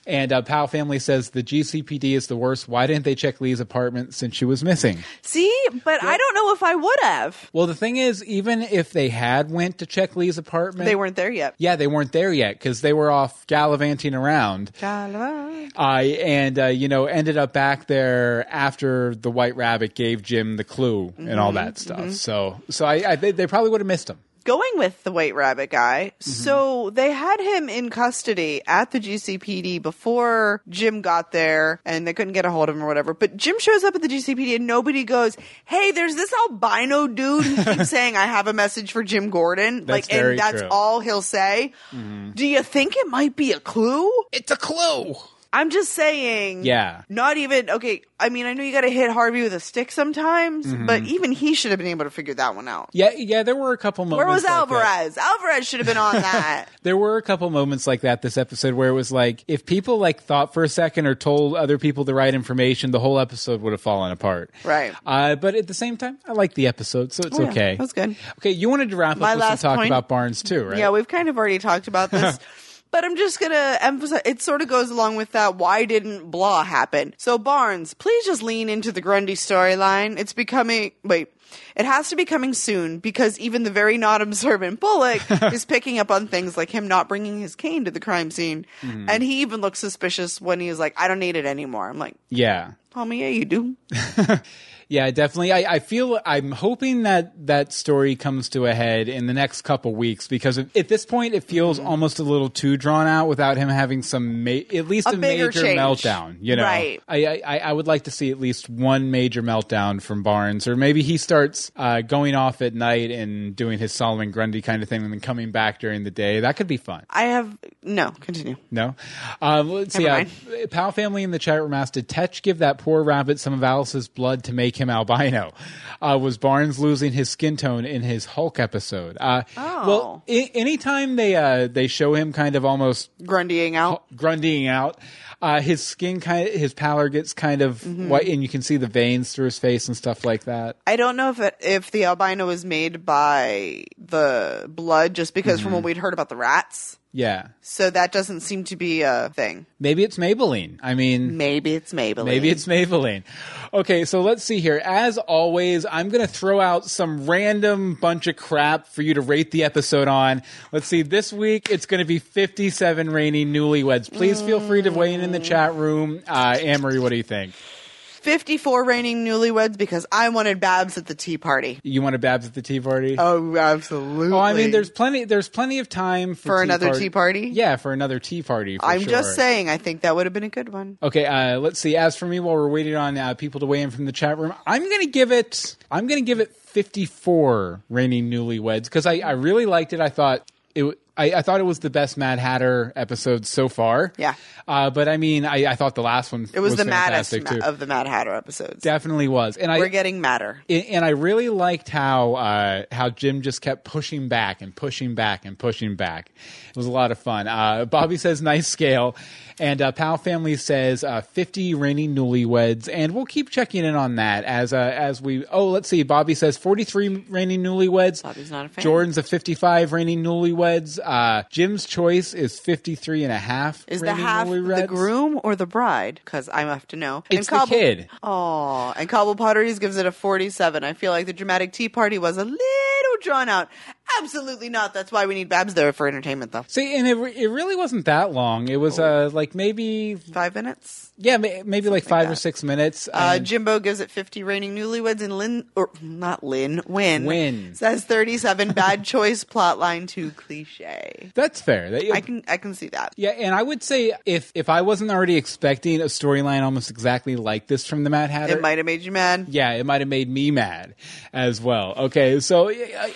And uh, Powell family says the GCPD is the worst. Why didn't they check Lee's apartment since she was missing? See, but I don't know if I would have. Well, the thing is, even if they had went to check Lee's apartment, They weren't there yet. Yeah, they weren't there yet because they were off gallivanting around. Galvan. I and uh, you know ended up back there after the White Rabbit gave Jim the clue and all that stuff. So so I, I they, they probably would have missed him. Going with the White Rabbit guy, Mm-hmm. so they had him in custody at the GCPD before Jim got there, and they couldn't get a hold of him or whatever. But Jim shows up at the GCPD, and nobody goes, "Hey, there's this albino dude who keeps saying I have a message for Jim Gordon." That's like, very and that's true. Mm-hmm. all he'll say. Do you think it might be a clue? It's a clue. I'm just saying. Yeah. Not even okay. I mean, I know you got to hit Harvey with a stick sometimes, Mm-hmm. but even he should have been able to figure that one out. Yeah, yeah. There were a couple moments. Where was like that. Alvarez? Alvarez should have been on that. There were a couple moments like that this episode where it was like if people like thought for a second or told other people the right information, the whole episode would have fallen apart. Right. Uh, but at the same time, I like the episode, so it's Oh, yeah, okay. that was good. Okay, you wanted to wrap My up with some last talk point- about Barnes too, right? Yeah, we've kind of already talked about this. But I'm just gonna emphasize. It sort of goes along with that. Why didn't blah happen? So Barnes, please just lean into the Grundy storyline. It's becoming wait. It has to be coming soon because even the very not observant Bullock is picking up on things like him not bringing his cane to the crime scene, Mm-hmm. and he even looks suspicious when he's like, "I don't need it anymore." I'm like, yeah. "Homie, yeah, you do." Yeah, definitely. I, I feel I'm hoping that that story comes to a head in the next couple weeks because at this point it feels Mm-hmm. almost a little too drawn out without him having some ma- at least A a, major change. meltdown. You know, Right. I, I I would like to see at least one major meltdown from Barnes, or maybe he starts uh, going off at night and doing his Solomon Grundy kind of thing, and then coming back during the day. That could be fun. I have no. Continue. No. Um, let's see. Never Uh, Pal family in the chat room asked, did Tetch give that poor rabbit some of Alice's blood to make him albino. Uh, was Barnes losing his skin tone in his Hulk episode? Uh, Oh. Well, I- anytime they uh, they show him kind of almost Grundying out. grunting out. Uh, his skin kind of, his pallor gets kind of Mm-hmm. white, and you can see the veins through his face and stuff like that. I don't know if it, if the albino was made by the blood, just because Mm-hmm. from what we'd heard about the rats. Yeah, So that doesn't seem to be a thing. maybe it's Maybelline. I mean, Maybe it's Maybelline. Maybe it's Maybelline. Okay, so let's see here. As always, I'm going to throw out some random bunch of crap for you to rate the episode on. Let's see. This week, it's going to be 57 reigning newlyweds. Please feel free to weigh in in the chat room. Uh, Anne-Marie, what do you think? 54 reigning newlyweds because I wanted Babs at the tea party. You wanted Babs at the tea party? Oh, absolutely. Oh, I mean, there's plenty. There's plenty of time for, For another party. tea party? Yeah, for another tea party. For I'm sure. just saying, I think that would have been a good one. Okay, uh, let's see. As for me, while we're waiting on uh, people to weigh in from the chat room, I'm going to give it. I'm to give it 54 reigning newlyweds because I, I really liked it. I thought it. I, I thought it was the best Mad Hatter episode so far. Yeah. Uh, but I mean, I, I thought the last one It was, the maddest too. of the Mad Hatter episodes. Definitely was, and I We're getting madder. and I really liked how uh, how Jim just kept pushing back and pushing back and pushing back. It was a lot of fun. Uh, Bobby says nice scale, and uh, Pal Family says uh, fifty reigning newlyweds, and we'll keep checking in on that as uh, as we. Oh, let's see. Bobby says forty three reigning newlyweds. Bobby's not a fan. Jordan's a fifty five reigning newlyweds. Uh, Jim's choice is 53 and a half. Is the half the groom or the bride? Because I have to know. It's the kid. Oh, and Cobble Potteries gives it a 47. I feel like the dramatic tea party was a little drawn out. Absolutely not. That's why we need Babs there for entertainment, though. See, and it, re- it really wasn't that long. It was uh, like maybe Five minutes. Yeah, may- maybe like five or that. six minutes. Uh, and- Jimbo gives it 50 reigning newlyweds, and Lynn, or not Lynn, Win. Win. says 37. Bad choice, plotline too cliche. that's fair. That- I can I can see that. yeah, and I would say if if I wasn't already expecting a storyline almost exactly like this from the Mad Hatter, It might have made you mad. yeah, it might have made me mad as well. Okay, so uh,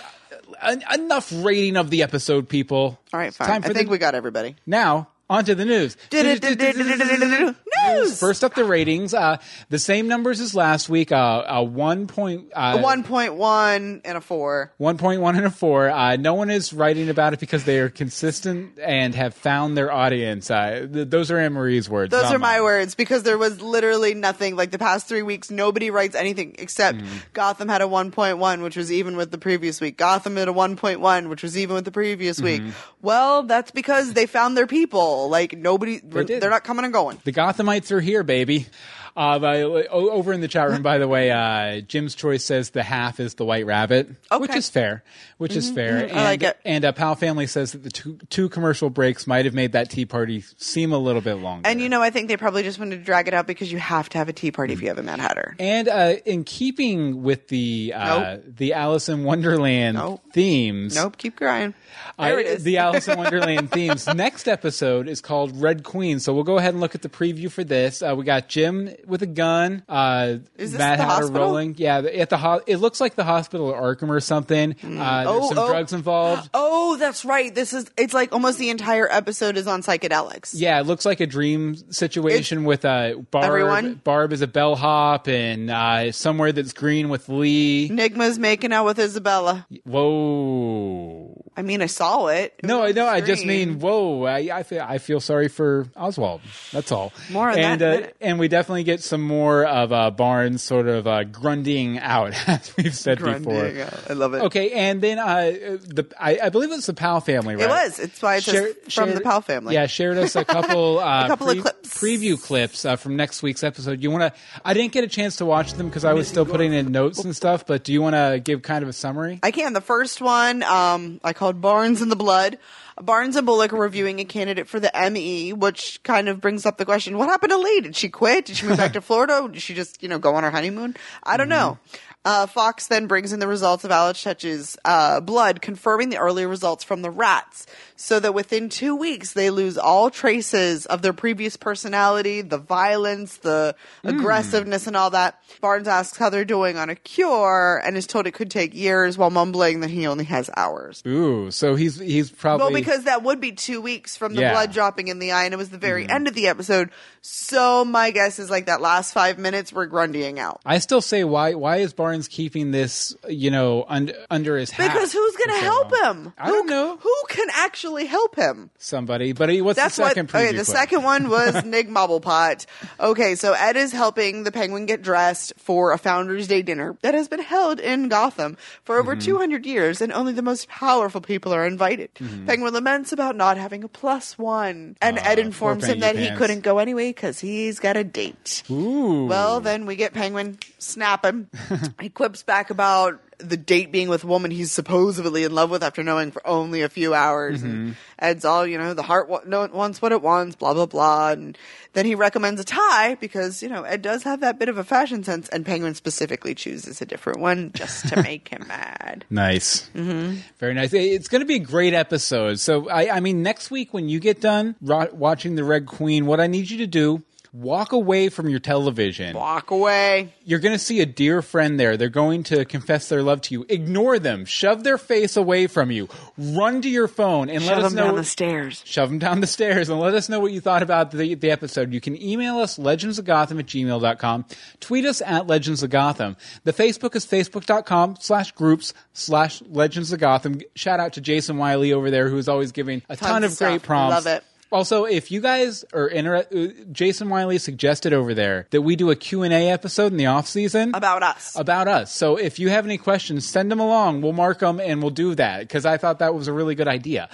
en- enough rating of the episode, people. All right, fine. Time I think the, we got everybody. now on to the news. News. First up, the ratings. Uh, the same numbers as last week. Uh, a one point. Uh, A 1.1 and a 4. 1.1 and a 4. Uh, no one is writing about it because they are consistent and have found their audience. Uh, th- those are Anne Marie's words. Those are my words because there was literally nothing. Like the past three weeks, nobody writes anything except. Gotham had a 1.1, which was even with the previous week. Gotham had a 1.1, which was even with the previous week. Well, that's because they found their people. Like nobody, they are not coming and going. The Gothamites are here, baby. Uh, by, over in the chat room, by the way, uh, Jim's choice says the half is the White Rabbit, which Okay. Mm-hmm, is fair. Which is fair. I like And- it. And uh, Pal Family says that the two, two commercial breaks might have made that tea party seem a little bit longer. And you know, I think they probably just wanted to drag it out because you have to have a tea party if Mm. you have a Mad Hatter. And uh, in keeping with the uh, the Alice in Wonderland Nope. themes, Nope, keep crying. There it is. The Alice in Wonderland themes. Next episode is called Red Queen. So we'll go ahead and look at the preview for this. Uh, we got Jim with a gun. Uh, Is this Mad the Hatter hospital? rolling. Yeah, at the ho- it looks like the hospital at Arkham or something. Uh, there's Oh, some oh. drugs involved. Oh, that's right. This is. It's like almost the entire episode is on psychedelics. Yeah, it looks like a dream situation with uh, Barb. Everyone? Barb is a bellhop, and uh, somewhere that's green with Lee. Nygma's making out with Isabella. Whoa. I mean, I saw it. It No, was I know. I just mean, whoa! I, I feel I feel sorry for Oswald. That's all. More on and that uh, and we definitely get some more of uh, Barnes sort of uh, grunting out, as we've said Grinding before. out. I love it. Okay, and then uh, the I, I believe it's the Powell family, right? It was. It's why it says Share- from shared- the Powell family. Yeah, shared us a couple, uh, A couple of clips. preview clips uh, from next week's episode. You want to? I didn't get a chance to watch them because I was still putting in notes and stuff. But do you want to give kind of a summary? I can. The first one, um, I called Barnes and the Blood. Barnes and Bullock are reviewing a candidate for the ME, which kind of brings up the question: What happened to Lee? Did she quit? Did she move back to Florida? Did she just, you know, go on her honeymoon? I don't mm-hmm. know. Uh, Fox then brings in the results of Alice Tetch's uh, blood, confirming the earlier results from the rats, so that within two weeks they lose all traces of their previous personality, the violence, the aggressiveness, and all that. Barnes asks how they're doing on a cure, and is told it could take years, while mumbling that he only has hours. Ooh, so he's he's probably Well, because that would be two weeks from the Yeah. blood dropping in the eye, and it was the very end of the episode. So my guess is like that last five minutes we're grundying out. I still say why why is Barnes keeping this you know under under his hat? Because who's going to so help long? him? I who, don't know. Who can actually help him? Somebody, but he, what's That's the second what. Okay, the clip? second one was Nick Mobblepot. Okay, so Ed is helping the Penguin get dressed for a Founders Day dinner that has been held in Gotham for over Mm-hmm. 200 years, and only the most powerful people are invited. Mm-hmm. Penguin laments about not having a plus one, and Ed informs him that he couldn't go anyway because he's got a date. Ooh. Well, then we get Penguin snapping. he quips back about the date being with a woman he's supposedly in love with after knowing for only a few hours. Mm-hmm. And Ed's all, you know, the heart wa- no, wants what it wants, blah, blah, blah. And then he recommends a tie because, you know, Ed does have that bit of a fashion sense, and Penguin specifically chooses a different one just to make him mad. Nice. Mm-hmm. Very nice. It's going to be a great episode. So, I, I mean, next week when you get done ro- watching The Red Queen, what I need you to do, walk away from your television. Walk away. You're going to see a dear friend there. They're going to confess their love to you. Ignore them. Shove their face away from you. Run to your phone and let Shove us him know. down the stairs. shove them down the stairs and let us know what you thought about the, the episode. You can email us legendsofgotham at gmail.com. Tweet us at Legends of Gotham. The Facebook is facebook.com slash groups slash Legends of Gotham. Shout out to Jason Wiley over there who is always giving a Tons ton of of great prompts. Love it. Also, if you guys are interested, Jason Wiley suggested over there that we do a Q&A episode in the off season About us. about us. So if you have any questions, send them along. We'll mark them and we'll do that because I thought that was a really good idea.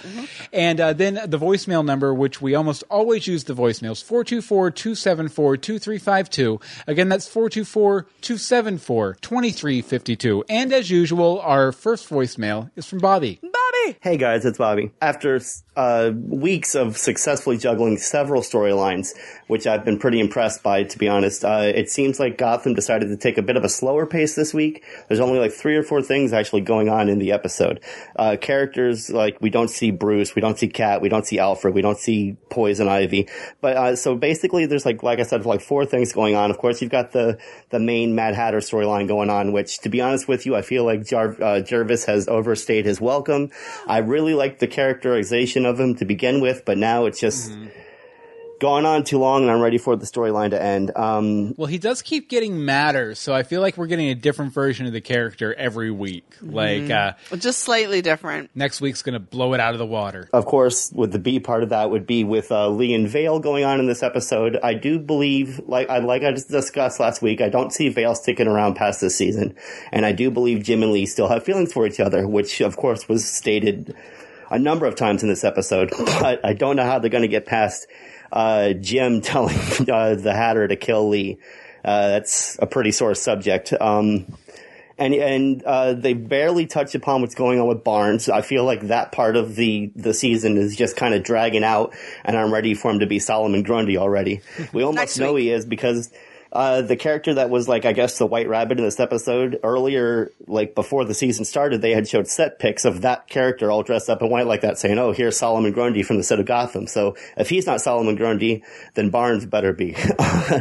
And uh, then the voicemail number, which we almost always use the voicemails, 424-274-2352. Again, that's 424-274-2352. And as usual, our first voicemail is from Bobby. Bobby! Hey guys, it's Bobby. After uh, weeks of successfully juggling several storylines, which I've been pretty impressed by, to be honest, uh, it seems like Gotham decided to take a bit of a slower pace this week. There's only like three or four things actually going on in the episode. Uh, characters like we don't see Bruce, we don't see Cat, we don't see Alfred, we don't see Poison Ivy. But uh, so basically, there's like like I said, like four things going on. Of course, you've got the the main Mad Hatter storyline going on, which, to be honest with you, I feel like Jar- uh, Jervis has overstayed his welcome. I really like the characterization of him to begin with, but now it's just gone on too long, and I'm ready for the storyline to end. Um, Well, he does keep getting madder, so I feel like we're getting a different version of the character every week. Like, uh, Just slightly different. next week's going to blow it out of the water. of course, with the B part of that would be with uh, Lee and Vale going on in this episode. I do believe, like I like I just discussed last week, I don't see Vale sticking around past this season, and I do believe Jim and Lee still have feelings for each other, which of course was stated a number of times in this episode. But I don't know how they're going to get past uh, Jim telling uh, the Hatter to kill Lee. Uh, that's a pretty sore subject. Um, and and uh, they barely touch upon what's going on with Barnes. I feel like that part of the the season is just kind of dragging out, and I'm ready for him to be Solomon Grundy already. We almost know week. he is because. Uh, the character that was like, I guess, the White Rabbit in this episode earlier, like before the season started, they had showed set pics of that character all dressed up in white like that, saying, "Oh, here's Solomon Grundy from the set of Gotham." So if he's not Solomon Grundy, then Barnes better be.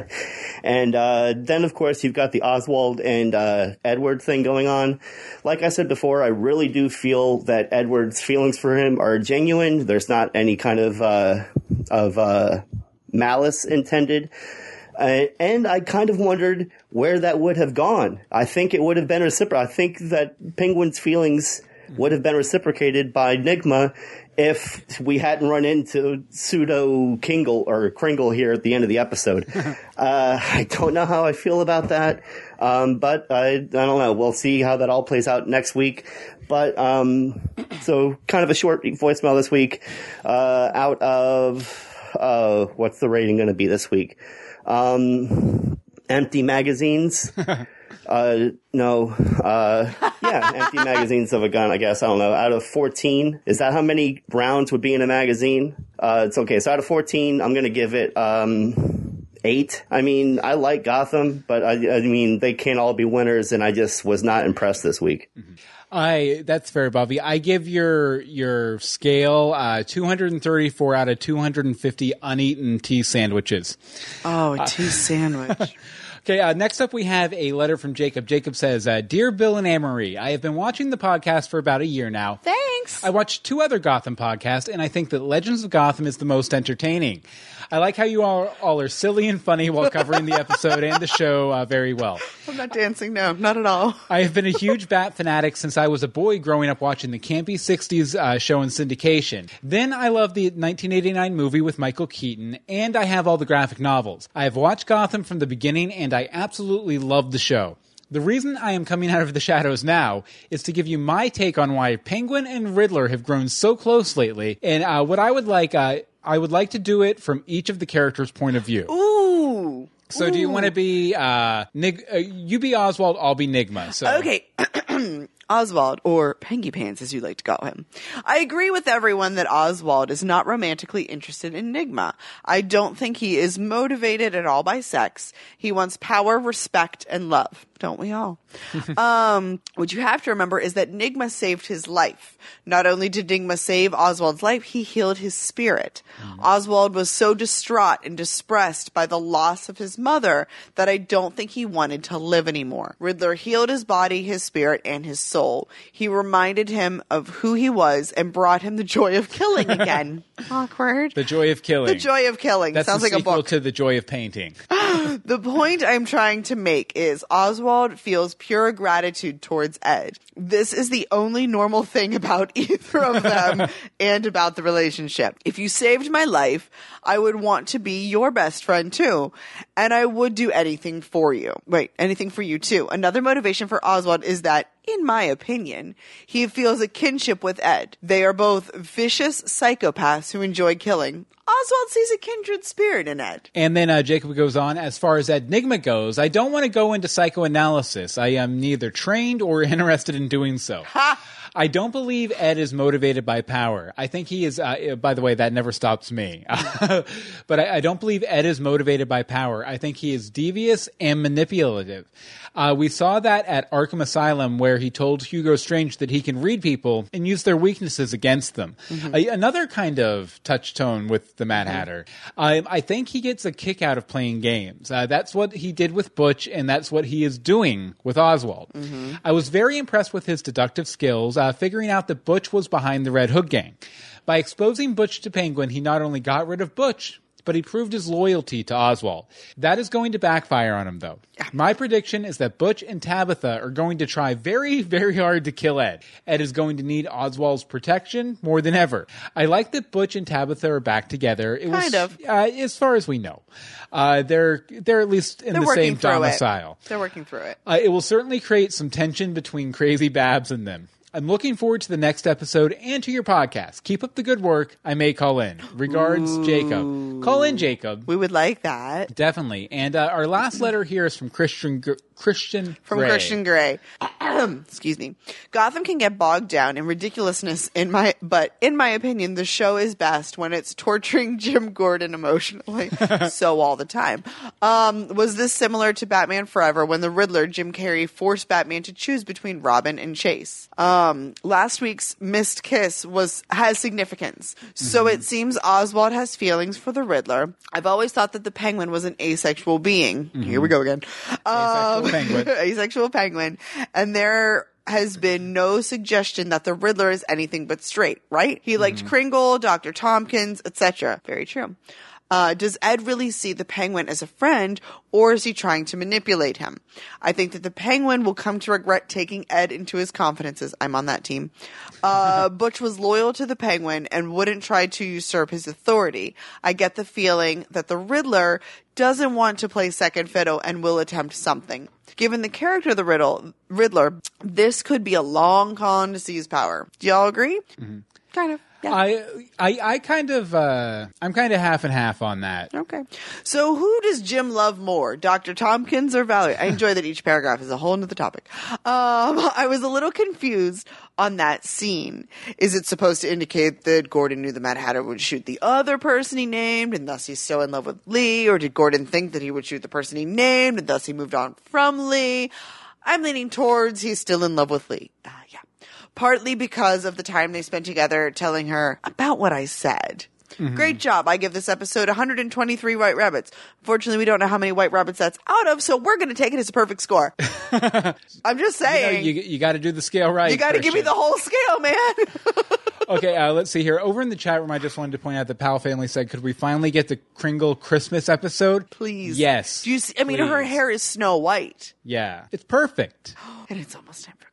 and uh, then, of course, you've got the Oswald and uh, Edward thing going on. Like I said before, I really do feel that Edward's feelings for him are genuine. There's not any kind of uh, of uh, malice intended. Uh, and I kind of wondered where that would have gone. I think it would have been reciprocated. I think that Penguin's feelings would have been reciprocated by Nygma if we hadn't run into pseudo Kingle or Kringle here at the end of the episode. uh, I don't know how I feel about that, um, but I, I don't know. We'll see how that all plays out next week. But um, so kind of a short voicemail this week. Uh, out of uh, what's the rating going to be this week? Um, empty magazines. uh, no, uh, yeah, empty magazines of a gun, I guess. I don't know. Out of 14, is that how many rounds would be in a magazine? Uh, it's okay. So out of 14, I'm going to give it, um, eight. I mean, I like Gotham, but I, I mean, they can't all be winners, and I just was not impressed this week. I that's fair, Bobby. I give your your scale uh, 234 out of 250 uneaten tea sandwiches. Oh, a tea sandwich. Okay, uh, next up we have a letter from Jacob. Jacob says, uh, "Dear Bill and Amory, I have been watching the podcast for about a year now. Thanks. I watched two other Gotham podcasts, and I think that Legends of Gotham is the most entertaining. I like how you all, all are silly and funny while covering the episode and the show uh, very well. I'm not dancing. No, not at all. I have been a huge Bat fanatic since I was a boy growing up watching the campy 60s uh, show in syndication. Then I loved the 1989 movie with Michael Keaton, and I have all the graphic novels. I have watched Gotham from the beginning, and I absolutely love the show. The reason I am coming out of the shadows now is to give you my take on why Penguin and Riddler have grown so close lately, and uh, what I would like. Uh, I would like to do it from each of the characters' point of view. Ooh. So, do you want to be uh, Nig- uh, you be Oswald? I'll be Nygma. So, Okay. Oswald, or Pengy Pants as you like to call him. I agree with everyone that Oswald is not romantically interested in Nygma. I don't think he is motivated at all by sex. He wants power, respect, and love. Don't we all? um, what you have to remember is that Nygma saved his life. Not only did Nygma save Oswald's life, he healed his spirit. Oswald was so distraught and distressed by the loss of his mother that I don't think he wanted to live anymore. Riddler healed his body, his spirit, and his soul. He reminded him of who he was and brought him the joy of killing again. Awkward. the joy of killing. The joy of killing. That's Sounds the like a sequel book. to the joy of painting. The point I'm trying to make is Oswald feels pure gratitude towards Ed. This is the only normal thing about either of them and about the relationship. If you saved my life, I would want to be your best friend too. And I would do anything for you. Wait, anything for you too. Another motivation for Oswald is that in my opinion, he feels a kinship with Ed. They are both vicious psychopaths who enjoy killing. Oswald sees a kindred spirit in Ed. And then uh, Jacob goes on, as far as Nygma goes, I don't want to go into psychoanalysis. I am neither trained or interested in doing so. I don't believe Ed is motivated by power. I think he is, uh, by the way, that never stops me. but I, I don't believe Ed is motivated by power. I think he is devious and manipulative. Uh, we saw that at Arkham Asylum, where he told Hugo Strange that he can read people and use their weaknesses against them. A- another kind of touch tone with the Mad Hatter. I, I think he gets a kick out of playing games. Uh, that's what he did with Butch, and that's what he is doing with Oswald. I was very impressed with his deductive skills, uh, figuring out that Butch was behind the Red Hood gang. By exposing Butch to Penguin, he not only got rid of Butch, but he proved his loyalty to Oswald. That is going to backfire on him, though. My prediction is that Butch and Tabitha are going to try very, very hard to kill Ed. Ed is going to need Oswald's protection more than ever. I like that Butch and Tabitha are back together. It was, Kind of. uh, as far as we know. Uh, they're they're at least in They're the same domicile. it. They're working through it. Uh, it will certainly create some tension between Crazy Babs and them. I'm looking forward to the next episode and to your podcast. Keep up the good work. I may call in. Regards, Jacob. Call in, Jacob. We would like that. Definitely. And uh, our last letter here is from Christian Christian From Gray. Christian Grey. Excuse me. Gotham can get bogged down in ridiculousness in my but in my opinion, the show is best when it's torturing Jim Gordon emotionally. so all the time. Um, was this similar to Batman Forever when the Riddler, Jim Carrey, forced Batman to choose between Robin and Chase? Um, last week's missed kiss was has significance. So Mm-hmm. it seems Oswald has feelings for the Riddler. I've always thought that the penguin was an asexual being. Here we go again. Mm-hmm. Asexual Um, penguin. asexual penguin, and there has been no suggestion that the Riddler is anything but straight, right? He liked Kringle, Dr. Tompkins, etc. Very true. Uh, does Ed really see the penguin as a friend, or is he trying to manipulate him? I think that the penguin will come to regret taking Ed into his confidences. I'm on that team. Uh, Butch was loyal to the penguin and wouldn't try to usurp his authority. I get the feeling that the Riddler doesn't want to play second fiddle and will attempt something. Given the character of the riddle, Riddler, this could be a long con to seize power. Do y'all agree? Kind of. I, I, I kind of, uh, I'm kind of half and half on that. Okay. So who does Jim love more, Dr. Tompkins or Valerie? I enjoy that each paragraph is a whole nother topic. Um, I was a little confused on that scene. Is it supposed to indicate that Gordon knew the Mad Hatter would shoot the other person he named and thus he's so in love with Lee? Or did Gordon think that he would shoot the person he named and thus he moved on from Lee? I'm leaning towards he's still in love with Lee. Partly because of the time they spent together telling her about what I said. Great job. I give this episode 123 white rabbits. Unfortunately, we don't know how many white rabbits that's out of, so we're going to take it as a perfect score. I'm just You, know, saying. you, you got to do the scale right. You got to give me the whole scale, man. Okay, uh, let's see here. Over in the chat room, I just wanted to point out the Pal family said, "Could we finally get the Kringle Christmas episode?" Please. Yes. Do you see, I mean, her hair is Snow White, Yeah, it's perfect. and it's almost time for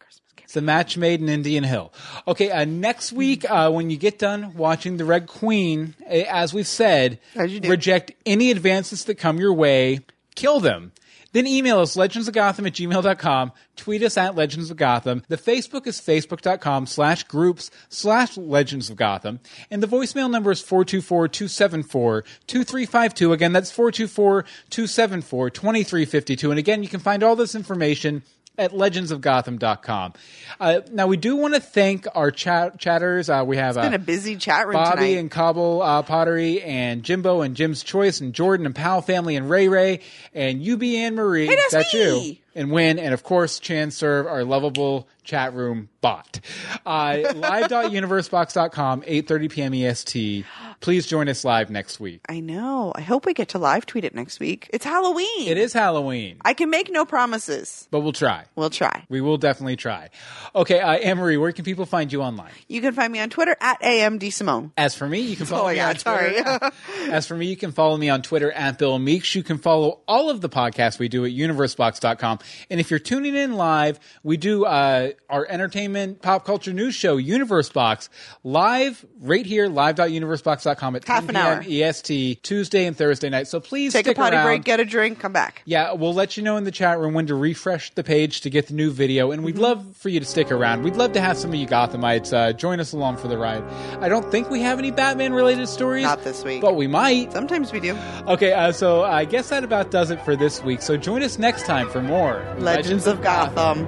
the match made in Indian Hill. Okay, uh, next week uh, when you get done watching the Red Queen, eh, as we've said, As reject any advances that come your way. Kill them. Then email us legendsofgotham at gmail.com. Tweet us at Legends of Gotham. The Facebook is facebook.com slash groups slash Legends of Gotham. And the voicemail number is 424-274-2352. Again, that's 424-274-2352. And again, you can find all this information at legendsofgotham.com. Uh, now, we do want to thank our chat- chatters. Uh, we have It's been uh, a busy chat room Bobby tonight. and Cobble uh, Pottery and Jimbo and Jim's Choice and Jordan and Powell Family and Ray Ray and UB Ann Marie. Hey, that's you. And Win and of course ChanServ, our lovable chat room bot. Uh, live.universebox.com, 8.30 p.m. EST. Please join us live next week. I know. I hope we get to live tweet it next week. It's Halloween. It is Halloween, I can make no promises. but we'll try. We'll try. We will definitely try. Okay, uh, Anne Marie, where can people find you online? You can find me on Twitter at AMD Simone. As for me, you can follow Oh, me yeah, on Twitter. sorry. As for me, you can follow me on Twitter at Bill Meeks. You can follow all of the podcasts we do at universebox.com. And if you're tuning in live, we do uh, our entertainment pop culture news show, Universe Box, live right here, live.universebox.com at Half 10 an p.m. hour. EST, Tuesday and Thursday night. So please Take a potty around. break, get a drink, come back. Yeah, we'll let you know in the chat room when to refresh the page to get the new video, and we'd Mm-hmm. love for you to stick around. We'd love to have some of you Gothamites uh, join us along for the ride. I don't think we have any Batman-related stories, Not this week. but we might. Sometimes we do. Okay, uh, so I guess that about does it for this week. So join us next time for more Legends of Gotham.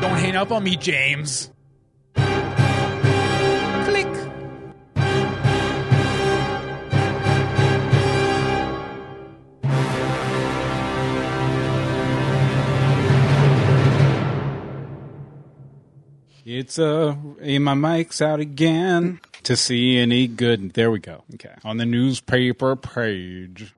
Don't hang up on me, James. Click. It's uh, my mic's out again to see any good. There we go. Okay, on the newspaper page.